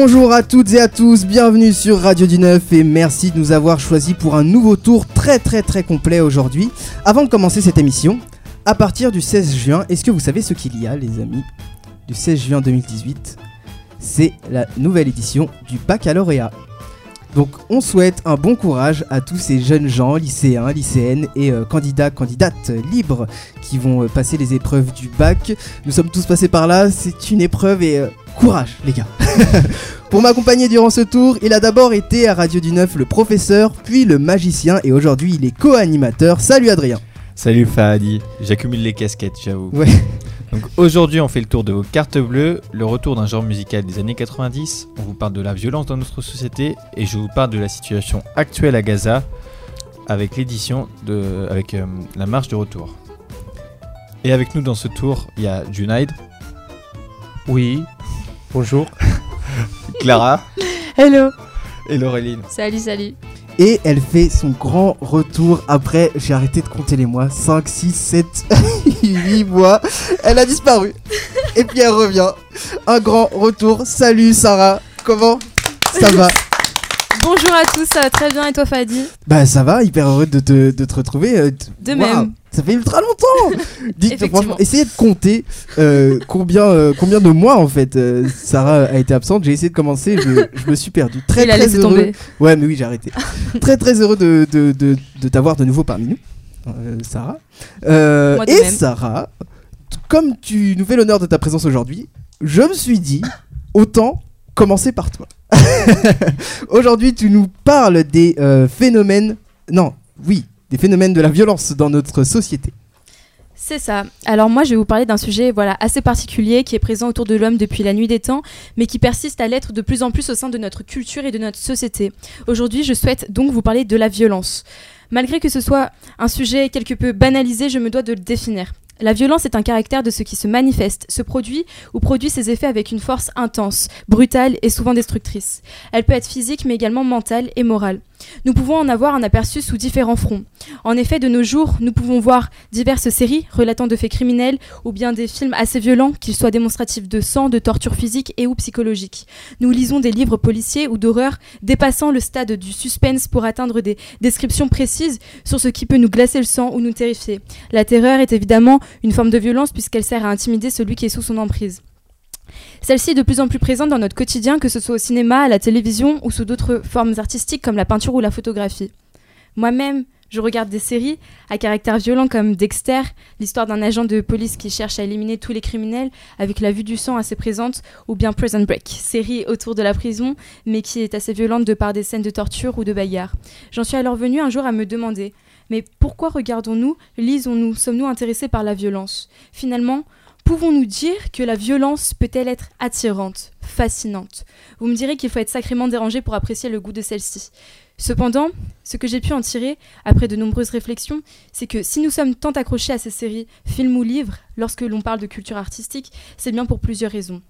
Bonjour à toutes et à tous, bienvenue sur Radio du Neuf et merci de nous avoir choisis pour un nouveau tour très très très complet aujourd'hui. Avant de commencer cette émission, à partir du 16 juin, est-ce que vous savez ce qu'il y a les amis Du 16 juin 2018, c'est la nouvelle édition du baccalauréat. Donc on souhaite un bon courage à tous ces jeunes gens, lycéens, lycéennes et euh, candidats, candidates libres qui vont euh, passer les épreuves du bac. Nous sommes tous passés par là, c'est une épreuve et euh, courage les gars. Pour m'accompagner durant ce tour, il a d'abord été à Radio du Neuf le professeur, puis le magicien et aujourd'hui il est co-animateur. Salut Adrien. Salut Fahadi, j'accumule les casquettes, j'avoue. Ouais. Donc aujourd'hui, on fait le tour de vos cartes bleues, le retour d'un genre musical des années 90. On vous parle de la violence dans notre société et je vous parle de la situation actuelle à Gaza avec l'édition de, avec euh, la marche de retour. Et avec nous dans ce tour, il y a Junaid, Oui, bonjour. Clara Hello et Laureline. Salut, salut Et elle fait son grand retour après, j'ai arrêté de compter les mois, 5, 6, 7, 8 mois. Elle a disparu. Et puis elle revient. Un grand retour. Salut Sarah, comment ça va? Bonjour à tous, ça va très bien et toi Fadi? Bah ça va, hyper heureux de te, de te retrouver. euh, De même. Ça fait ultra longtemps Dites franchement, essayez de compter euh, combien, euh, combien de mois en fait euh, Sarah a été absente. J'ai essayé de commencer, je, je me suis perdu. Très Il très heureux. tomber. Ouais mais oui j'ai arrêté. très très heureux de, de, de, de t'avoir de nouveau parmi nous, euh, Sarah. Et même. Sarah, comme tu nous fais l'honneur de ta présence aujourd'hui, je me suis dit, autant commencer par toi. Aujourd'hui, tu nous parles des phénomènes. Non, oui, des phénomènes de la violence dans notre société. C'est ça. Alors moi je vais vous parler d'un sujet voilà, assez particulier qui est présent autour de l'homme depuis la nuit des temps, mais qui persiste à l'être de plus en plus au sein de notre culture et de notre société. Aujourd'hui je souhaite donc vous parler de la violence. Malgré que ce soit un sujet quelque peu banalisé, je me dois de le définir. La violence est un caractère de ce qui se manifeste, se produit ou produit ses effets avec une force intense, brutale et souvent destructrice. Elle peut être physique mais également mentale et morale. Nous pouvons en avoir un aperçu sous différents fronts. En effet, de nos jours, nous pouvons voir diverses séries relatant de faits criminels ou bien des films assez violents, qu'ils soient démonstratifs de sang, de torture physique et ou psychologique. Nous lisons des livres policiers ou d'horreur dépassant le stade du suspense pour atteindre des descriptions précises sur ce qui peut nous glacer le sang ou nous terrifier. La terreur est évidemment une forme de violence puisqu'elle sert à intimider celui qui est sous son emprise. Celle-ci est de plus en plus présente dans notre quotidien, que ce soit au cinéma, à la télévision ou sous d'autres formes artistiques comme la peinture ou la photographie. Moi-même, je regarde des séries à caractère violent comme Dexter, l'histoire d'un agent de police qui cherche à éliminer tous les criminels avec la vue du sang assez présente, ou bien Prison Break, série autour de la prison mais qui est assez violente de par des scènes de torture ou de bagarre. J'en suis alors venue un jour à me demander mais pourquoi regardons-nous, lisons-nous, sommes-nous intéressés par la violence? Finalement, pouvons-nous dire que la violence peut-elle être attirante, fascinante? Vous me direz qu'il faut être sacrément dérangé pour apprécier le goût de celle-ci. Cependant, ce que j'ai pu en tirer, après de nombreuses réflexions, c'est que si nous sommes tant accrochés à ces séries, films ou livres, lorsque l'on parle de culture artistique, c'est bien pour plusieurs raisons.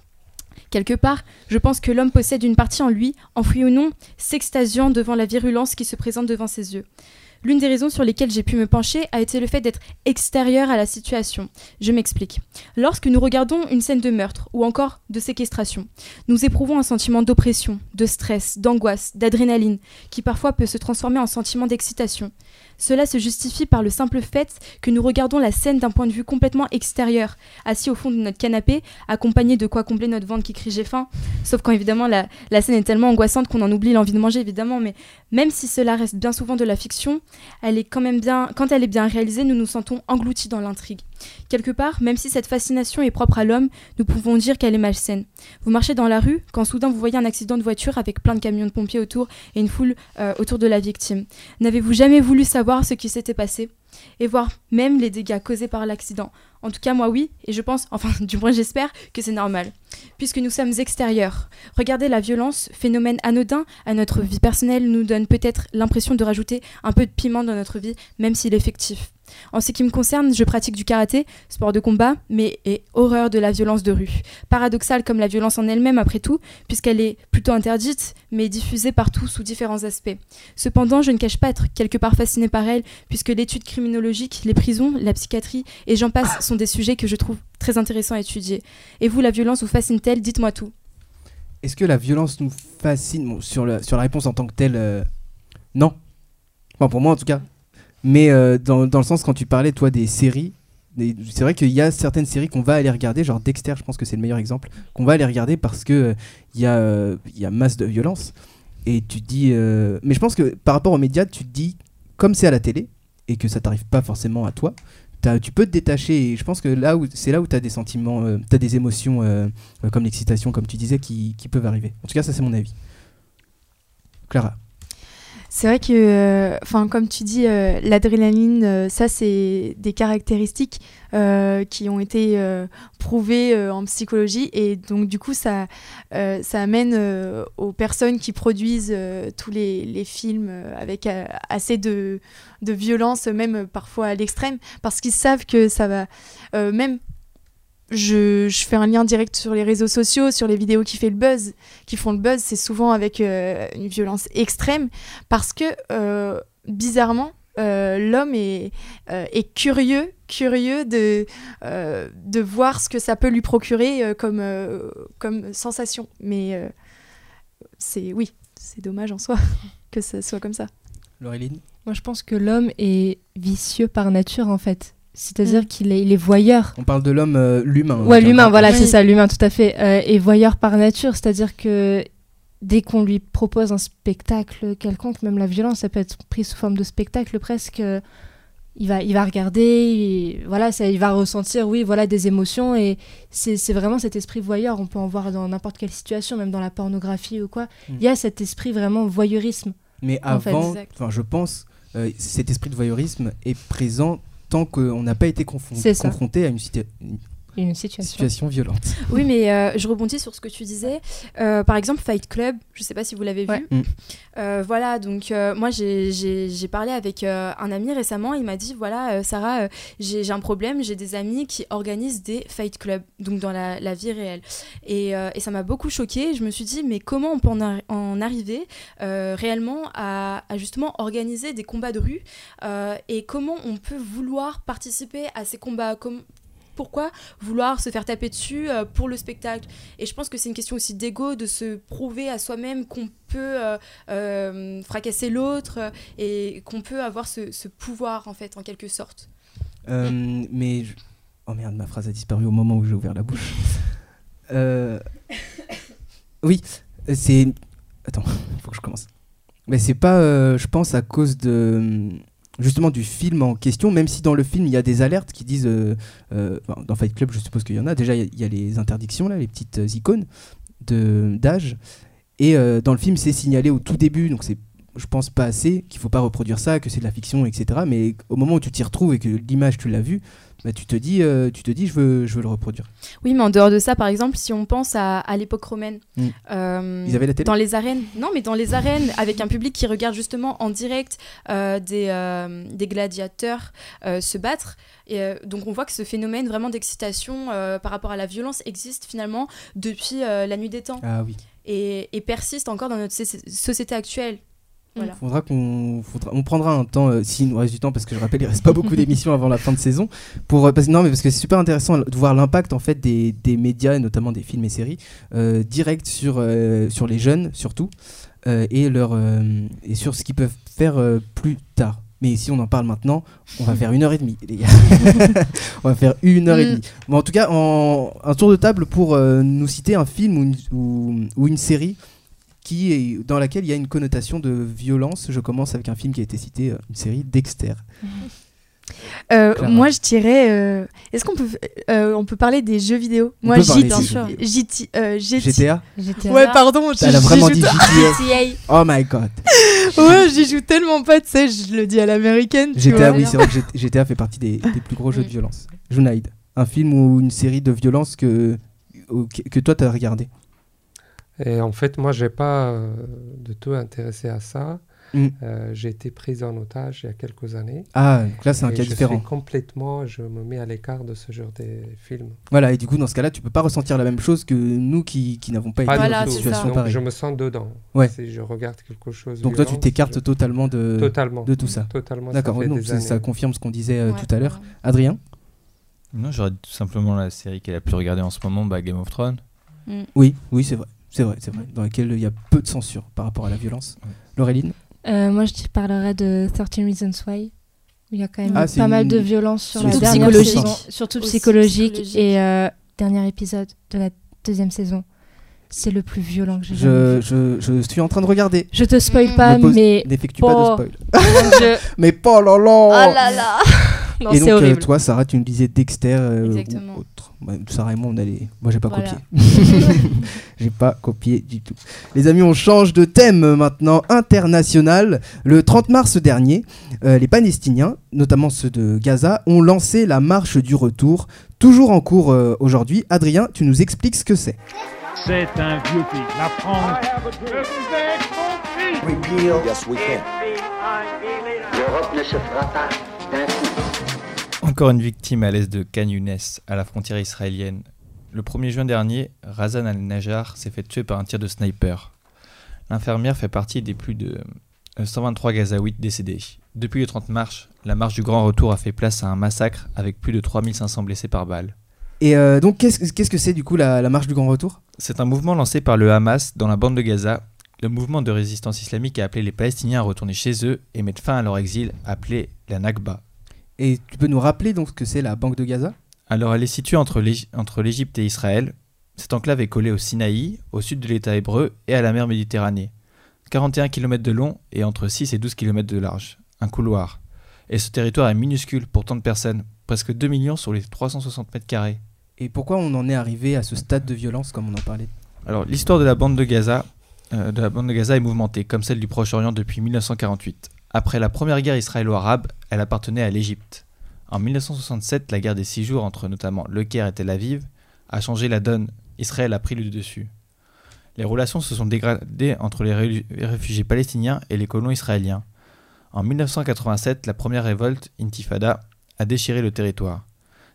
Quelque part, je pense que l'homme possède une partie en lui, enfouie ou non, s'extasiant devant la virulence qui se présente devant ses yeux. L'une des raisons sur lesquelles j'ai pu me pencher a été le fait d'être extérieur à la situation. Je m'explique. Lorsque nous regardons une scène de meurtre ou encore de séquestration, nous éprouvons un sentiment d'oppression, de stress, d'angoisse, d'adrénaline, qui parfois peut se transformer en sentiment d'excitation. Cela se justifie par le simple fait que nous regardons la scène d'un point de vue complètement extérieur, assis au fond de notre canapé, accompagné de quoi combler notre ventre qui crie j'ai faim. Sauf quand évidemment la, la scène est tellement angoissante qu'on en oublie l'envie de manger évidemment, mais même si cela reste bien souvent de la fiction, elle est quand même bien, quand elle est bien réalisée, nous nous sentons engloutis dans l'intrigue. Quelque part, même si cette fascination est propre à l'homme, nous pouvons dire qu'elle est malsaine. Vous marchez dans la rue, quand soudain vous voyez un accident de voiture avec plein de camions de pompiers autour et une foule euh, autour de la victime. N'avez-vous jamais voulu savoir ce qui s'était passé et voir même les dégâts causés par l'accident? En tout cas, moi oui, et je pense, enfin du moins j'espère, que c'est normal. Puisque nous sommes extérieurs. Regardez la violence, phénomène anodin à notre vie personnelle, nous donne peut-être l'impression de rajouter un peu de piment dans notre vie, même s'il est fictif. En ce qui me concerne, je pratique du karaté, sport de combat, mais ai horreur de la violence de rue. Paradoxale comme la violence en elle-même après tout, puisqu'elle est plutôt interdite, mais diffusée partout sous différents aspects. Cependant, je ne cache pas être quelque part fascinée par elle, puisque l'étude criminologique, les prisons, la psychiatrie et j'en passe sont des sujets que je trouve très intéressants à étudier. Et vous, la violence vous fascine-t-elle? Dites-moi tout. est-ce que la violence nous fascine? Bon, sur, la, sur la réponse en tant que telle, euh, non. Enfin, pour moi en tout cas. Mais euh, dans, dans le sens, quand tu parlais, toi, des séries, c'est vrai qu'il y a certaines séries qu'on va aller regarder, genre Dexter, je pense que c'est le meilleur exemple, qu'on va aller regarder parce que euh, y, euh, y a masse de violence. Et tu dis. euh, Mais je pense que par rapport aux médias, tu te dis, comme c'est à la télé, et que ça t'arrive pas forcément à toi, tu peux te détacher. Et je pense que là c'est là où tu as des sentiments, tu as des émotions euh, euh, comme l'excitation, comme tu disais, qui, qui peuvent arriver. En tout cas, ça, c'est mon avis. Clara. C'est vrai que, euh, comme tu dis, euh, l'adrénaline, euh, ça, c'est des caractéristiques qui ont été prouvées en psychologie. Et donc, du coup, ça, ça amène aux personnes qui produisent tous les, films avec assez de, de violence, même parfois à l'extrême, parce qu'ils savent que ça va. même. Je, je fais un lien direct sur les réseaux sociaux, sur les vidéos qui, fait le buzz, qui font le buzz, c'est souvent avec euh, une violence extrême parce que euh, bizarrement euh, l'homme est, euh, est curieux curieux de, euh, de voir ce que ça peut lui procurer euh, comme, euh, comme sensation. Mais euh, c'est oui c'est dommage en soi que ça soit comme ça. Laureline? Moi, je pense que l'homme est vicieux par nature, en fait. C'est-à dire Mm. qu'il est, il est voyeur. On parle de l'homme, euh, l'humain. Ouais, l'humain, voilà, Oui. c'est ça, l'humain, tout à fait. Euh, et voyeur par nature, c'est-à-dire que dès qu'on lui propose un spectacle quelconque, même la violence, ça peut être pris sous forme de spectacle presque. euh, Il va, il va regarder, et voilà, ça, il va ressentir, oui, voilà, des émotions, et c'est c'est vraiment cet esprit voyeur. On peut en voir dans n'importe quelle situation, même dans la pornographie ou quoi. Mm. Il y a cet esprit vraiment voyeurisme. Mais En fait, avant, enfin, je pense, euh, cet esprit de voyeurisme est présent tant qu'on n'a pas été confronté à une, situa- une situation. situation violente. Oui, mais euh, je rebondis sur ce que tu disais. Euh, par exemple, Fight Club, je sais pas si vous l'avez Ouais. vu. Mm. Euh, voilà, donc euh, moi j'ai- parlé avec euh, un ami récemment. Il m'a dit voilà, euh, Sarah, euh, j'ai j'ai un problème. J'ai des amis qui organisent des Fight Club, donc dans la, la vie réelle. Et, euh, et ça m'a beaucoup choquée. Je me suis dit mais comment on peut en, arri- en arriver euh, réellement à, à justement organiser des combats de rue euh, et comment on peut vouloir participer à ces combats? Comme pourquoi vouloir se faire taper dessus euh, pour le spectacle Et je pense que c'est une question aussi d'ego, de se prouver à soi-même qu'on peut euh, euh, fracasser l'autre et qu'on peut avoir ce, pouvoir en fait, en quelque sorte. Mais oh merde, ma phrase a disparu au moment où j'ai ouvert la bouche. Oui, c'est attends, faut que je commence. Mais c'est pas, je pense, à cause de justement du film en question, même si dans le film il y a des alertes qui disent, euh, euh, dans Fight Club, je suppose qu'il y en a. Déjà, il y a- les interdictions là, les petites euh, icônes d'âge, et dans le film c'est signalé au tout début, donc c'est je pense pas assez qu'il faut pas reproduire ça, que c'est de la fiction, etc. Mais au moment où tu t'y retrouves et que l'image tu l'as vue, bah, tu te dis, euh, tu te dis, je veux, je veux le reproduire. Oui, mais en dehors de ça, par exemple, si on pense à, à l'époque romaine, Mm. euh, Ils avaient la télé dans les arènes, non, mais dans les arènes, avec un public qui regarde justement en direct euh, des, des gladiateurs se battre. Et, donc on voit que ce phénomène vraiment d'excitation par rapport à la violence existe finalement depuis la nuit des temps Ah oui. et, et persiste encore dans notre soci- société actuelle. Voilà. Faudra qu'on, on prendra un temps, euh, s'il nous reste du temps, parce que je rappelle, il reste pas beaucoup d'émissions avant la fin de saison. Pour, euh, parce, non, mais parce que c'est super intéressant de voir l'impact en fait des, des médias et notamment des films et séries euh, direct sur euh, sur les jeunes surtout et leur et sur ce qu'ils peuvent faire plus tard. Mais si on en parle maintenant, on va faire une heure et demie, les gars. on va faire une heure et Mm. demie. Bon, en tout cas, en, un tour de table pour nous citer un film ou une, ou, ou une série qui est, dans laquelle il y a une connotation de violence. Je commence avec un film qui a été cité, euh, une série Dexter. Euh, moi, je dirais. euh, Est-ce qu'on peut, euh, on peut parler des jeux vidéo? Moi, jeux JT, euh, GT. GTA J'étais Ouais, pardon. Elle a j'y vraiment joue dit GTA. Oh my god. Ouais, j'y joue tellement pas, tu sais, je le dis à l'américaine. GTA, vois. oui, c'est vrai que GTA fait partie des, des plus gros jeux de violence. Junaid, un film ou une série de violence que, que toi t'as regardé? Et en fait, moi, j'ai pas euh, de tout intéressé à ça. Mm. Euh, j'ai été pris en otage il y a quelques années. Ah, donc là c'est un cas je différent. suis complètement, je me mets à l'écart de ce genre de films. Voilà, et du coup, dans ce cas-là, tu peux pas ressentir la même chose que nous qui, qui n'avons pas, Pas été dans du une situation Donc, pareille. je me sens dedans. Ouais. Si je regarde quelque chose. Donc toi, tu t'écartes je- totalement de, totalement de tout ça. Totalement. D'accord, ça, ça confirme ce qu'on disait euh, Ouais, tout à l'heure. ouais. Adrien Non, j'aurais tout simplement la série qui est la plus regardée en ce moment, bah, Game of Thrones. Oui, oui, c'est vrai. C'est vrai, c'est vrai. Dans lesquels il y a peu de censure par rapport à la violence. Ouais. Laureline Euh, moi, je te parlerais de 13 Reasons Why. où Il y a quand même Ah, pas mal une- de violence sur la Surtout dernière psychologique. saison, surtout psychologique. psychologique. Et euh, dernier épisode de la deuxième saison, c'est le plus violent que j'ai je, je, je suis en train de regarder. Je te spoil pas, pose- mais N'effectue Oh. pas de spoil. je- Mais pas là là Oh là là non, Et donc, euh, horrible. toi, Sarah, tu nous disais Dexter euh, ou autre. Bah, Sarah et moi, on a les... Moi, j'ai pas Voilà. copié. j'ai pas copié du tout. Les amis, on change de thème maintenant international. Le 30 mars dernier, euh, les Palestiniens, notamment ceux de Gaza, ont lancé la marche du retour, toujours en cours euh, aujourd'hui. Adrien, tu nous expliques ce que c'est. C'est un vieux pays. La France. Yes, we can. L'Europe ne se fera pas d'un coup. Encore une victime à l'est de Khan Younes, à la frontière israélienne. Le 1er juin dernier, Razan al-Najjar s'est fait tuer par un tir de sniper. L'infirmière fait partie des plus de euh, 123 Gazaouites décédés. Depuis le 30 mars, la marche du grand retour a fait place à un massacre avec plus de 3500 blessés par balle. Et euh, donc, qu'est-ce qu'est-ce que c'est du coup la, la marche du grand retour? C'est un mouvement lancé par le Hamas dans la bande de Gaza. Le mouvement de résistance islamique a appelé les Palestiniens à retourner chez eux et mettre fin à leur exil, appelé la Nakba. Et tu peux nous rappeler donc ce que c'est la Banque de Gaza? Alors elle est située entre l'Égy- entre l'Égypte et Israël. Cette enclave est collée au Sinaï, au sud de l'État hébreu et à la mer Méditerranée. 41 km de long et entre 6 et 12 km de large. Un couloir. Et ce territoire est minuscule pour tant de personnes, presque 2 millions sur les 360 mètres carrés. Et pourquoi on en est arrivé à ce stade de violence comme on en parlait? Alors l'histoire de la bande de Gaza, euh, de la bande de Gaza est mouvementée, comme celle du Proche-Orient depuis 1948. Après la première guerre israélo-arabe, elle appartenait à l'Égypte. En 1967, la guerre des six jours entre notamment Le Caire et Tel Aviv a changé la donne. Israël a pris le dessus. Les relations se sont dégradées entre les ré- les réfugiés palestiniens et les colons israéliens. En 1987, la première révolte, Intifada, a déchiré le territoire.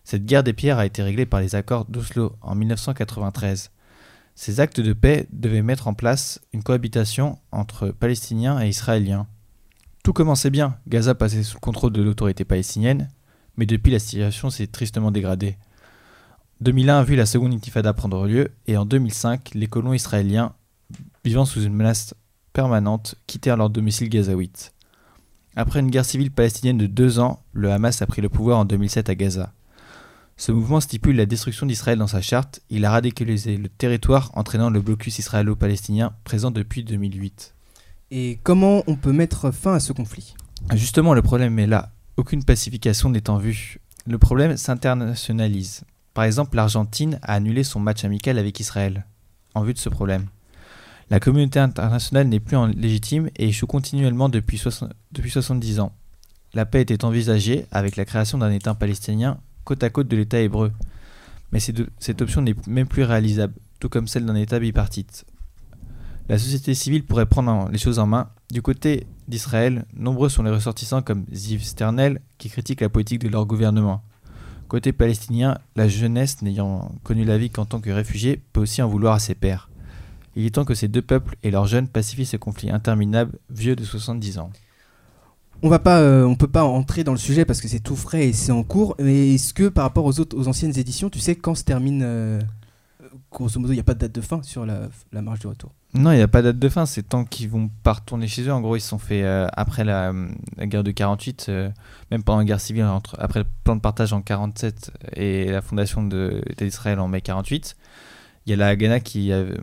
Cette guerre des pierres a été réglée par les accords d'Oslo en 1993. Ces actes de paix devaient mettre en place une cohabitation entre Palestiniens et Israéliens. Tout commençait bien, Gaza passait sous le contrôle de l'autorité palestinienne, mais depuis la situation s'est tristement dégradée. 2001 a vu la seconde intifada prendre lieu, et en 2005, les colons israéliens, vivant sous une menace permanente, quittèrent leur domicile gazaouite. Après une guerre civile palestinienne de deux ans, le Hamas a pris le pouvoir en 2007 à Gaza. Ce mouvement stipule la destruction d'Israël dans sa charte. Il a radicalisé le territoire, entraînant le blocus israélo-palestinien présent depuis 2008. Et comment on peut mettre fin à ce conflit? Justement, le problème est là. Aucune pacification n'est en vue. Le problème s'internationalise. Par exemple, l'Argentine a annulé son match amical avec Israël, en vue de ce problème. La communauté internationale n'est plus en légitime et échoue continuellement depuis, depuis 70 ans. La paix était envisagée avec la création d'un État palestinien côte à côte de l'État hébreu. Mais cette option n'est même plus réalisable, tout comme celle d'un État bipartite. La société civile pourrait prendre en- les choses en main. Du côté d'Israël, nombreux sont les ressortissants comme Ziv Sternel qui critiquent la politique de leur gouvernement. Côté palestinien, la jeunesse n'ayant connu la vie qu'en tant que réfugié peut aussi en vouloir à ses pairs. Il est temps que ces deux peuples et leurs jeunes pacifient ce conflit interminable vieux de 70 ans. On va pas, euh, peut pas entrer dans le sujet parce que c'est tout frais et c'est en cours. Mais est-ce que par rapport aux autres, anciennes éditions, tu sais quand se termine euh, Grosso modo, il n'y a pas de date de fin sur la, la marche du retour? Non, il n'y a pas de date de fin, c'est tant qu'ils vont pas retourner chez eux. En gros, ils se sont fait euh, après la, la guerre de 48, euh, même pendant la guerre civile, entre, après le plan de partage en 47 et la fondation de l'État d'Israël en mai 48. Il y a la Haganah qui, avait-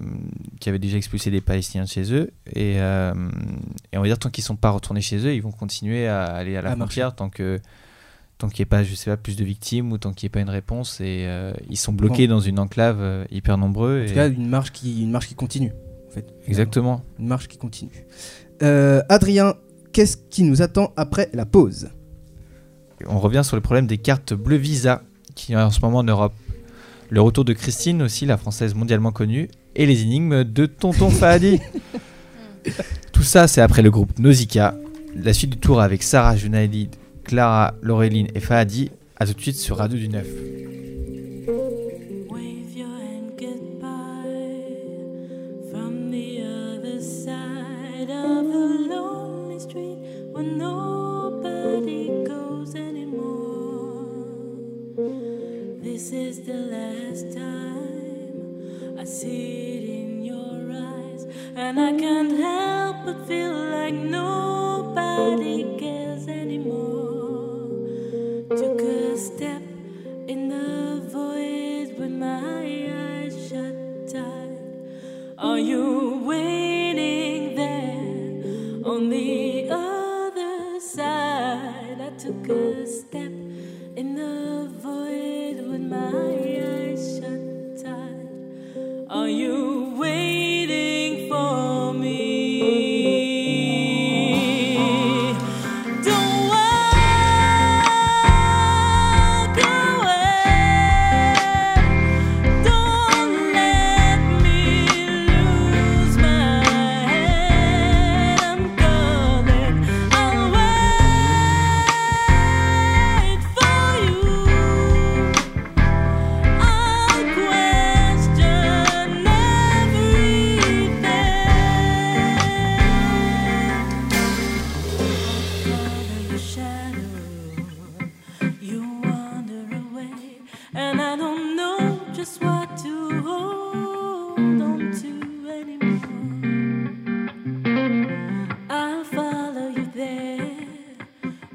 qui avait déjà expulsé des Palestiniens de chez eux. Et, euh, et on va dire, tant qu'ils sont pas retournés chez eux, ils vont continuer à aller à la À marcher. frontière tant que tant qu'il n'y ait pas, je sais pas, plus de victimes ou tant qu'il n'y ait pas une réponse. Et euh, ils sont bloqués dans une enclave hyper nombreux. En et- tout cas, une marche qui, une marche qui continue. En fait, Exactement. Une marche qui continue. Euh, Adrien, qu'est-ce qui nous attend après la pause? On revient sur le problème des cartes bleu Visa qui en ce moment en Europe. Le retour de Christine aussi, la française mondialement connue, et les énigmes de Tonton Fahadi. Tout ça, c'est après le groupe Nausicaa. La suite du tour avec Sarah Junaidi, Clara, Laureline et Fahadi. A tout de suite sur Radio du 9. Street where nobody goes anymore. This is the last time I see it in your eyes, And I can't help but feel like nobody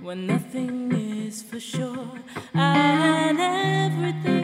when nothing is for sure. Had everything,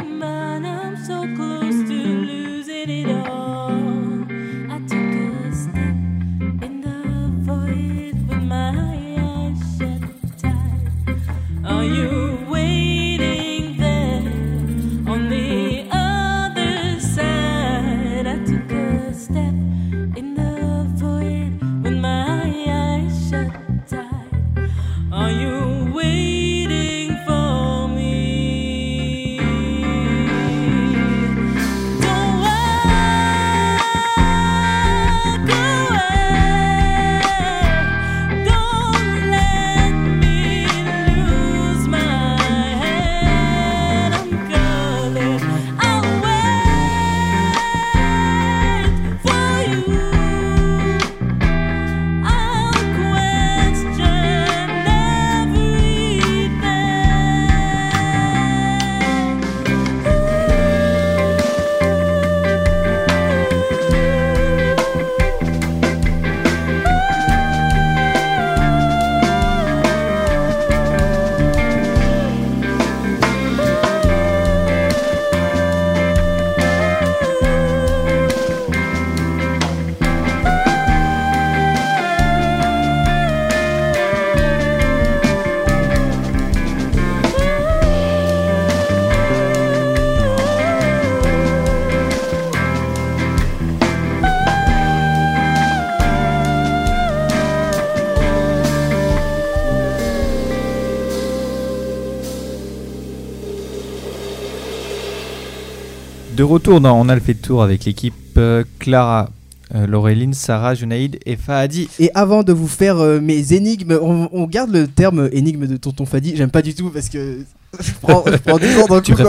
De retour dans On a le fait de tour avec l'équipe euh, Clara, euh, Laureline, Sarah, Junaïd et Fahadi. Et avant de vous faire euh, mes énigmes, on, on garde le terme énigme de Tonton Fadi. J'aime pas du tout parce que je prends, je prends du temps dans le Tu coup,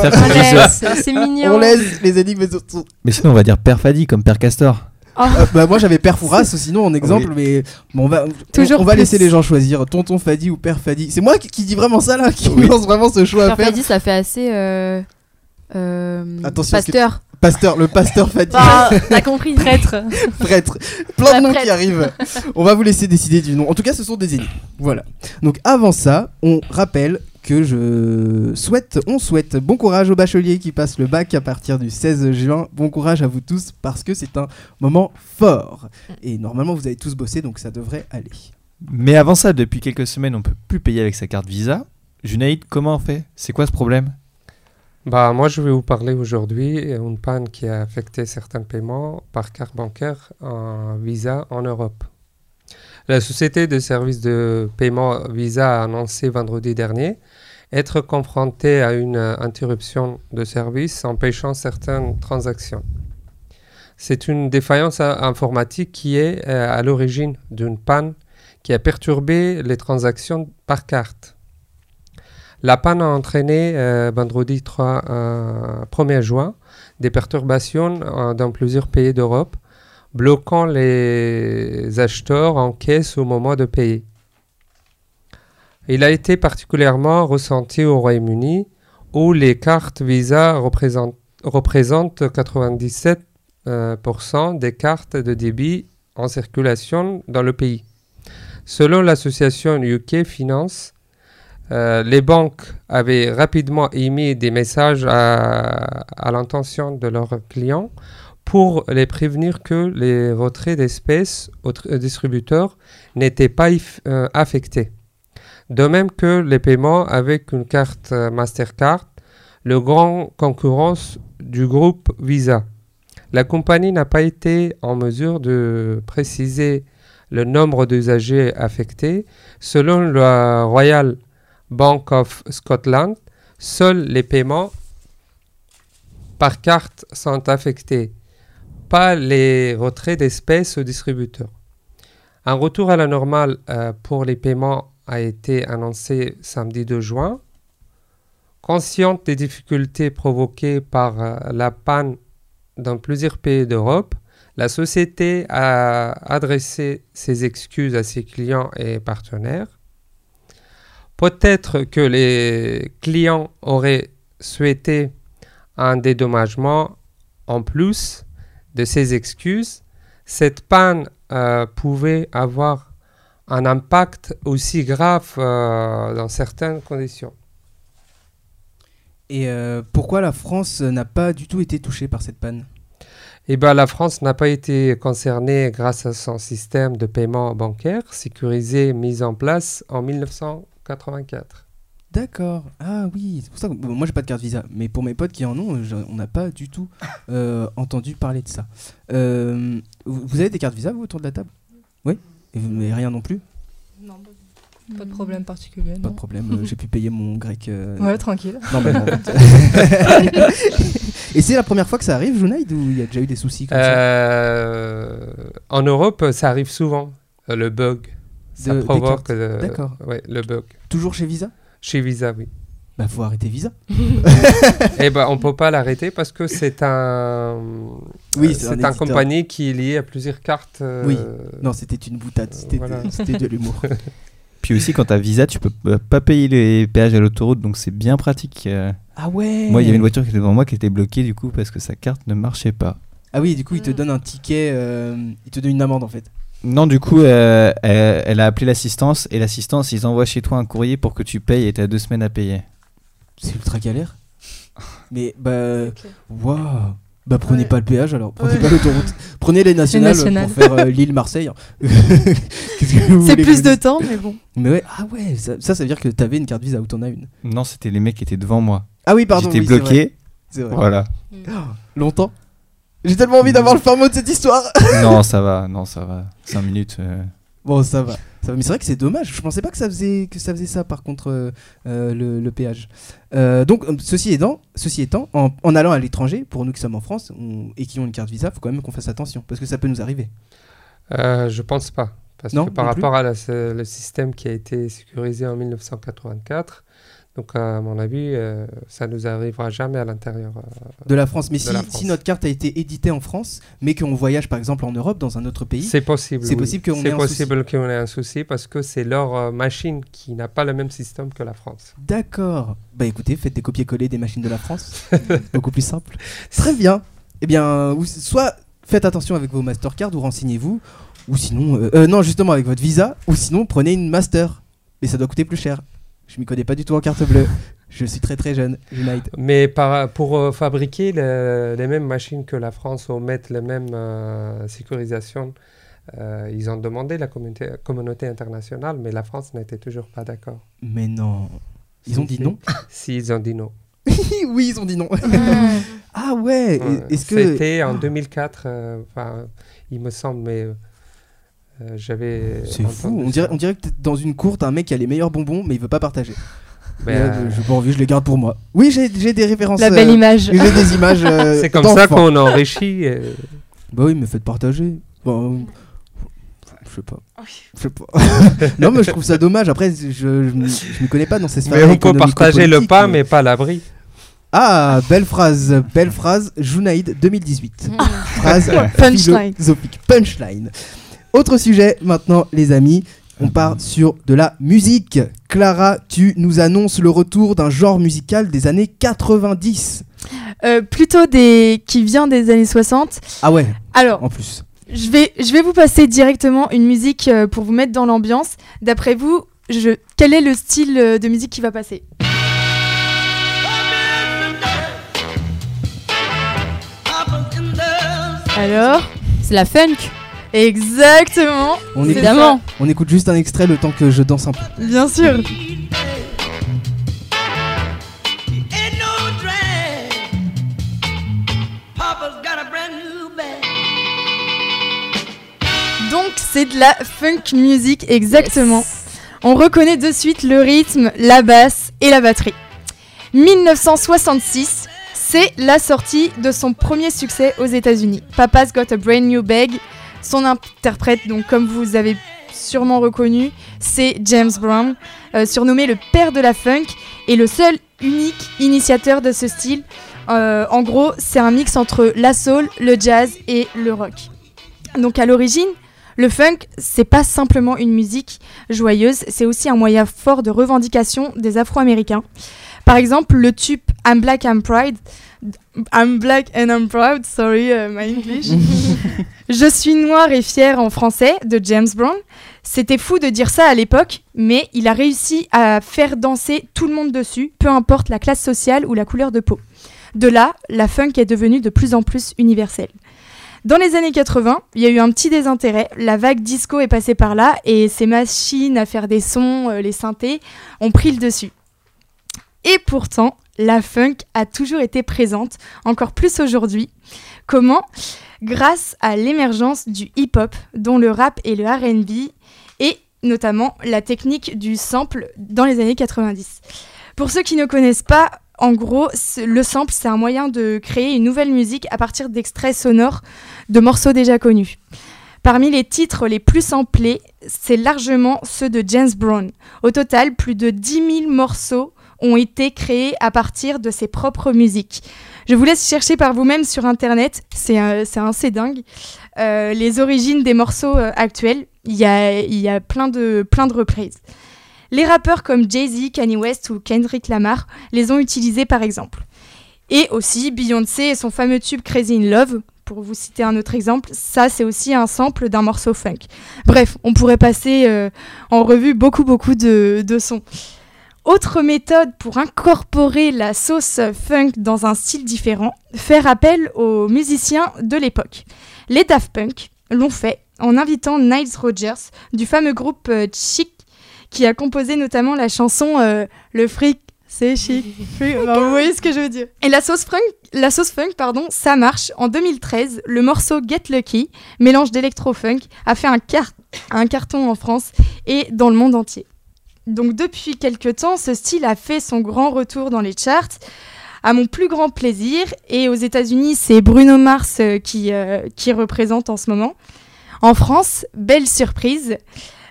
c'est mignon. On laisse les énigmes de Tonton. Mais sinon, on va dire Père Fadi comme Père Castor. Oh, Euh, bah, moi j'avais Père Fouras sinon en exemple, mais bon, on va, Toujours on, va laisser les gens choisir. Tonton Fadi ou Père Fadi. C'est moi qui, qui dis vraiment ça là, qui Oui. lance vraiment ce choix à Père faire. Fadi, ça fait assez. Euh, Attention, est-ce que- pasteur. Pasteur, le pasteur Fadi. Bah, T'as compris. Prêtre. prêtre. Plein de noms qui arrivent. On va vous laisser décider du nom. En tout cas, ce sont des énigmes. Voilà. Donc avant ça, on rappelle que je souhaite, on souhaite bon courage aux bacheliers qui passent le bac à partir du 16 juin. Bon courage à vous tous parce que c'est un moment fort. Et normalement, vous avez tous bossé, donc ça devrait aller. Mais avant ça, depuis quelques semaines, on peut plus payer avec sa carte Visa. Junaïd, comment on fait? C'est quoi ce problème? Bah, moi, je vais vous parler aujourd'hui d'une panne qui a affecté certains paiements par carte bancaire en Visa en Europe. La société de services de paiement Visa a annoncé vendredi dernier être confrontée à une euh, interruption de service empêchant certaines transactions. C'est une défaillance euh, informatique qui est euh, à l'origine d'une panne qui a perturbé les transactions par carte. La panne a entraîné euh, vendredi 3, euh, 1er juin des perturbations euh, dans plusieurs pays d'Europe, bloquant les acheteurs en caisse au moment de payer. Il a été particulièrement ressenti au Royaume-Uni, où les cartes Visa représentent, représentent 97% euh, pourcent des cartes de débit en circulation dans le pays. Selon l'association UK Finance, euh, les banques avaient rapidement émis des messages à, l'intention de leurs clients pour les prévenir que les retraits d'espèces aux tr- distributeurs n'étaient pas euh, affectés. De même que les paiements avec une carte euh, Mastercard, le grand concurrence du groupe Visa. La compagnie n'a pas été en mesure de préciser le nombre d'usagers affectés. Selon la Royal Bank of Scotland, seuls les paiements par carte sont affectés, pas les retraits d'espèces aux distributeurs. Un retour à la normale euh, pour les paiements a été annoncé samedi 2 juin. Consciente des difficultés provoquées par euh, la panne dans plusieurs pays d'Europe, la société a adressé ses excuses à ses clients et partenaires. Peut-être que les clients auraient souhaité un dédommagement en plus de ces excuses. Cette panne euh, pouvait avoir un impact aussi grave euh, dans certaines conditions. Et euh, pourquoi la France n'a pas du tout été touchée par cette panne? Eh ben, la France n'a pas été concernée grâce à son système de paiement bancaire sécurisé mis en place en 1984. D'accord. Ah oui, c'est pour ça que bon, moi j'ai pas de carte Visa, mais pour mes potes qui en ont, je- on n'a pas du tout euh, entendu parler de ça. Euh, vous vous avez des cartes Visa vous autour de la table? Oui? Et vous n'avez rien non plus? Non, pas de problème particulier. Pas Non. de problème. euh, j'ai pu payer mon grec. euh, Ouais, tranquille. Normalement. Et c'est la première fois que ça arrive, Junaid, ou il y a déjà eu des soucis comme ça? Euh, en Europe, ça arrive souvent, euh, le bug. Ça De- provoque cartes. euh, D'accord. ouais, le bug. Toujours chez Visa? Chez Visa, oui. Bah faut arrêter Visa. Eh ben, on peut pas l'arrêter parce que c'est un, Oui, euh, c'est un un compagnie qui est lié à plusieurs cartes. euh, Oui. Non, c'était une boutade, c'était de- voilà. c'était de l'humour. Puis aussi, quand t'as Visa, tu peux pas payer les péages à l'autoroute, donc c'est bien pratique. Ah ouais Moi, il y avait une voiture qui était devant moi qui était bloquée du coup parce que sa carte ne marchait pas. Ah oui, du coup, il te Mm. donne un ticket, euh, il te donne une amende en fait. Non, du coup, euh, elle, elle a appelé l'assistance et l'assistance, ils envoient chez toi un courrier pour que tu payes et t'as deux semaines à payer. C'est ultra galère. Mais bah, waouh. Bah prenez Ouais. pas le péage alors, prenez Ouais. pas l'autoroute. Prenez les nationales, nationales. pour faire euh, Lille-Marseille. Qu'est-ce que vous C'est plus de temps, mais bon. Mais ouais, ah ouais, ça, ça, ça veut dire que t'avais une carte Visa ou t'en as une. Non, c'était les mecs qui étaient devant moi. Ah oui, pardon. J'étais oui, c'est vrai, bloqué. C'est vrai. Voilà. Longtemps J'ai tellement envie d'avoir le fin mot de cette histoire. non, ça va, non, ça va. 5 minutes. euh. Bon, ça va. Ça va. Mais c'est vrai que c'est dommage. Je pensais pas que ça faisait, que ça, faisait ça, par contre, euh, euh, le, le péage. Euh, donc, ceci étant, ceci étant en, en allant à l'étranger, pour nous qui sommes en France on- et qui ont une carte Visa, faut quand même qu'on fasse attention, parce que ça peut nous arriver. Euh, je pense pas. Parce Non, que par non plus rapport à la- le système qui a été sécurisé en 1984, donc à mon avis, euh, ça nous arrivera jamais à l'intérieur. euh, De la France. Mais si, notre carte a été éditée en France, mais qu'on voyage par exemple en Europe, dans un autre pays, C'est possible. c'est oui. possible qu'on ait un possible ait un souci parce que c'est leur euh, machine qui n'a pas le même système que la France. D'accord. Bah écoutez, faites des copier-coller des machines de la France. Beaucoup plus simple. Très bien. Eh bien, soit faites attention avec vos Mastercard ou renseignez-vous. Ou sinon, non, justement avec votre Visa. Ou sinon, prenez une Master. Mais ça doit coûter plus cher. Je m'y connais pas du tout en carte bleue. Je suis très très jeune. Unite. Mais par, pour euh, fabriquer le- les mêmes machines que la France ou mettre les mêmes euh, sécurisations, euh, ils ont demandé la communauté, communauté internationale, mais la France n'était toujours pas d'accord. Mais non. Ils ont dit non Si, ils ont dit non. Oui, ils ont dit non. ah ouais. Ouais. Est-ce que. C'était en 2004, euh, enfin, il me semble, mais euh, j'avais. C'est fou. On dirait, on dirait que t'es dans une cour, t'as un mec qui a les meilleurs bonbons, mais il veut pas partager. Ben, là, euh, je n'ai pas envie, je les garde pour moi. Oui, j'ai j'ai des références. La belle euh, image. J'ai des images. euh, c'est comme ça qu'on enrichit. euh, Bah oui, mais faites partager. Bon, euh, je sais pas. Je sais pas. non, mais je trouve ça dommage. Après, je, me- me connais pas dans ces sphères. Mais on peut partager le pain, mais pas l'abri. Ah, belle phrase, belle phrase. Junaïd 2018. Phrase Punchline. philosophique. Punchline. Autre sujet maintenant, les amis. On part sur de la musique. Clara, tu nous annonces le retour d'un genre musical des années 90. Euh, plutôt des qui vient des années 60. Ah ouais, Alors, en plus. Je vais, je vais vous passer directement une musique euh, pour vous mettre dans l'ambiance. D'après vous, je, quel est le style euh, de musique qui va passer? Alors? C'est la funk. Exactement On C'est écoute, Évidemment. on écoute juste un extrait le temps que je danse un peu. Bien sûr Donc c'est de la funk music exactement. On reconnaît de suite le rythme, la basse et la batterie. 1966, c'est la sortie de son premier succès aux États-Unis. Papa's Got a Brand New Bag. Son interprète, donc comme vous avez sûrement reconnu, c'est James Brown, euh, surnommé le père de la funk et le seul unique initiateur de ce style. Euh, en gros, c'est un mix entre la soul, le jazz et le rock. Donc à l'origine, le funk, c'est pas simplement une musique joyeuse, c'est aussi un moyen fort de revendication des Afro-Américains. Par exemple, le tube I'm Black, I'm Pride. I'm Black and I'm Proud, sorry uh, my English. Je suis noir et fier en français de James Brown. C'était fou de dire ça à l'époque, mais il a réussi à faire danser tout le monde dessus, peu importe la classe sociale ou la couleur de peau. De là, la funk est devenue de plus en plus universelle. Dans les années 80, il y a eu un petit désintérêt. La vague disco est passée par là et ces machines à faire des sons, euh, les synthés, ont pris le dessus. Et pourtant, la funk a toujours été présente, encore plus aujourd'hui. Comment? Grâce à l'émergence du hip-hop, dont le rap et le RB, et notamment la technique du sample dans les années 90. Pour ceux qui ne connaissent pas, en gros, le sample, c'est un moyen de créer une nouvelle musique à partir d'extraits sonores de morceaux déjà connus. Parmi les titres les plus samplés, c'est largement ceux de James Brown. Au total, plus de 10 000 morceaux ont été créés à partir de ses propres musiques. Je vous laisse chercher par vous-même sur Internet, c'est assez dingue. Euh, les origines des morceaux euh, actuels, il y a, y a plein, de, plein de reprises. Les rappeurs comme Jay-Z, Kanye West ou Kendrick Lamar les ont utilisés par exemple. Et aussi Beyoncé et son fameux tube Crazy in Love, pour vous citer un autre exemple, ça c'est aussi un sample d'un morceau funk. Bref, on pourrait passer euh, en revue beaucoup beaucoup de, de sons. Autre méthode pour incorporer la sauce funk dans un style différent, faire appel aux musiciens de l'époque. Les Daft Punk l'ont fait en invitant Niles Rogers du fameux groupe euh, Chic qui a composé notamment la chanson euh, Le fric c'est chic. Enfin, vous voyez ce que je veux dire. Et la sauce funk, la sauce funk pardon, ça marche. En 2013, le morceau Get Lucky, mélange d'électro-funk, a fait un, car- un carton en France et dans le monde entier. Donc depuis quelques temps, ce style a fait son grand retour dans les charts, à mon plus grand plaisir. Et aux États-Unis, c'est Bruno Mars euh, qui, euh, qui représente en ce moment. En France, belle surprise.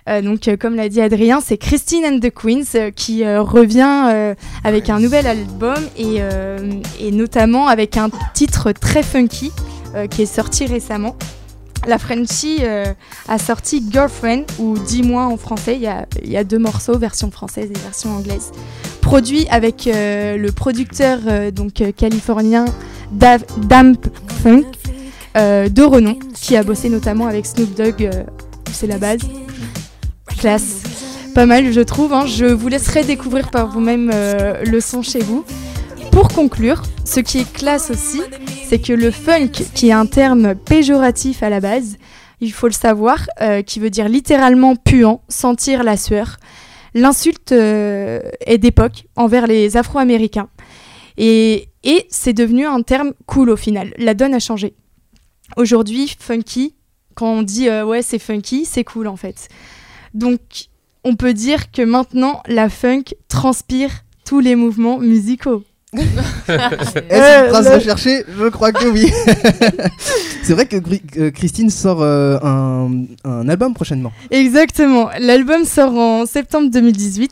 Euh, donc, comme l'a dit Adrien, c'est Christine and the Queens qui revient avec un nouvel album et, notamment avec un titre très funky qui est sorti récemment. La Frenchie euh, a sorti Girlfriend ou Dis-moi en français. Il y, a, deux morceaux, version française et version anglaise. Produit avec euh, le producteur euh, donc californien Dav- Damp Funk de renom qui a bossé notamment avec Snoop Dogg. c'est la base. Classe. Pas mal, je trouve. hein. Je vous laisserai découvrir par vous-même le son chez vous. Pour conclure, ce qui est classe aussi, c'est que le funk, qui est un terme péjoratif à la base, il faut le savoir, euh, qui veut dire littéralement puant, sentir la sueur. L'insulte euh, est d'époque envers les Afro-Américains. Et, c'est devenu un terme cool au final. La donne a changé. Aujourd'hui, funky, quand on dit euh, ouais c'est funky, c'est cool en fait. Donc on peut dire que maintenant la funk transpire tous les mouvements musicaux. Est-ce une phrase le- recherchée Je crois que oui. c'est vrai que euh, Christine sort euh, un, un album prochainement. Exactement. L'album sort en septembre 2018,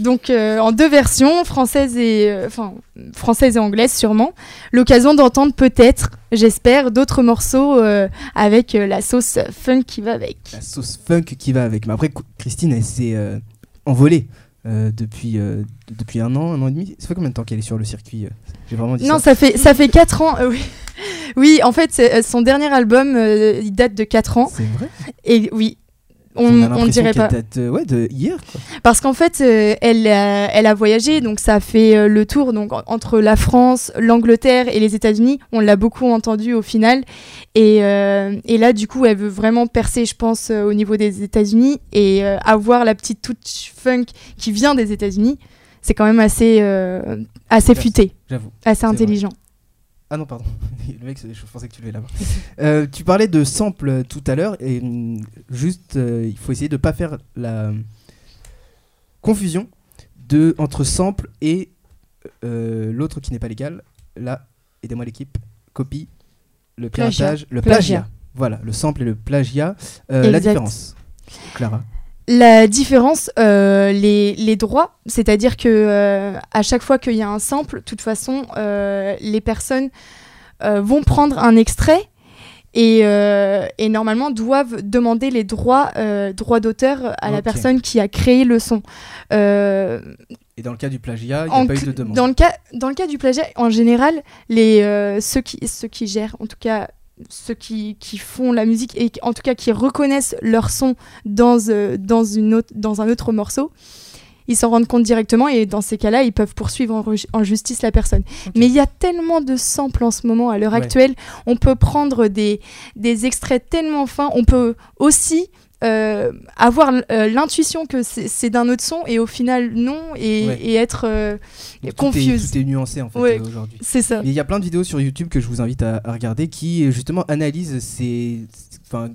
donc euh, en deux versions, française et euh, enfin française et anglaise sûrement. L'occasion d'entendre peut-être, j'espère, d'autres morceaux euh, avec euh, la sauce funk qui va avec. La sauce funk qui va avec. Mais après, Christine, elle s'est euh, envolée euh, depuis, euh, depuis un an, un an et demi. Ça fait combien de temps qu'elle est sur le circuit euh J'ai vraiment dit Non, ça. ça fait ça fait quatre ans. euh, oui. Oui, en fait, son dernier album, il date de 4 ans. C'est vrai? Et oui, on l'impression dirait pas. date, euh, ouais, de hier. Quoi. Parce qu'en fait, euh, elle, a, elle a voyagé, donc ça a fait euh, le tour donc, en- entre la France, l'Angleterre et les États-Unis. On l'a beaucoup entendu au final. Et, euh, et là, du coup, elle veut vraiment percer, je pense, euh, au niveau des États-Unis et euh, avoir la petite touch funk qui vient des États-Unis. C'est quand même assez, euh, assez futé, J'avoue. assez vrai. Ah non, pardon. Le mec, je pensais que tu l'avais là-bas. Euh, tu parlais de sample euh, tout à l'heure et hum, juste, euh, il faut essayer de pas faire la confusion de, entre sample et euh, l'autre qui n'est pas légal. Là, aidez-moi l'équipe. Copie, le Plagiat. le Plagiat. plagiat. Voilà, le sample et le plagiat. La différence, Clara. La différence, euh, les, les droits, c'est-à-dire que euh, à chaque fois qu'il y a un sample, de toute façon, euh, les personnes vont prendre un extrait et, et normalement doivent demander les droits, droits d'auteur à la personne qui a créé le son. Et dans le cas du plagiat, il n'y a pas eu de demande. Dans le cas, dans le cas du plagiat, en général, les, ceux, qui, ceux qui gèrent, en tout cas ceux qui, qui font la musique et en tout cas qui reconnaissent leur son dans, euh, dans, une autre, dans un autre morceau, ils s'en rendent compte directement et dans ces cas-là, ils peuvent poursuivre en, en justice la personne. Mais il y a tellement de samples en ce moment, à l'heure Ouais. actuelle, on peut prendre des, des extraits tellement fins, on peut aussi euh, avoir euh, l'intuition que c'est d'un autre son et au final non, et, Ouais. et être euh, est- confuse. Tout est, nuancé en fait Ouais. aujourd'hui. C'est ça. Il y a plein de vidéos sur YouTube que je vous invite à, à regarder qui justement analysent ces, enfin,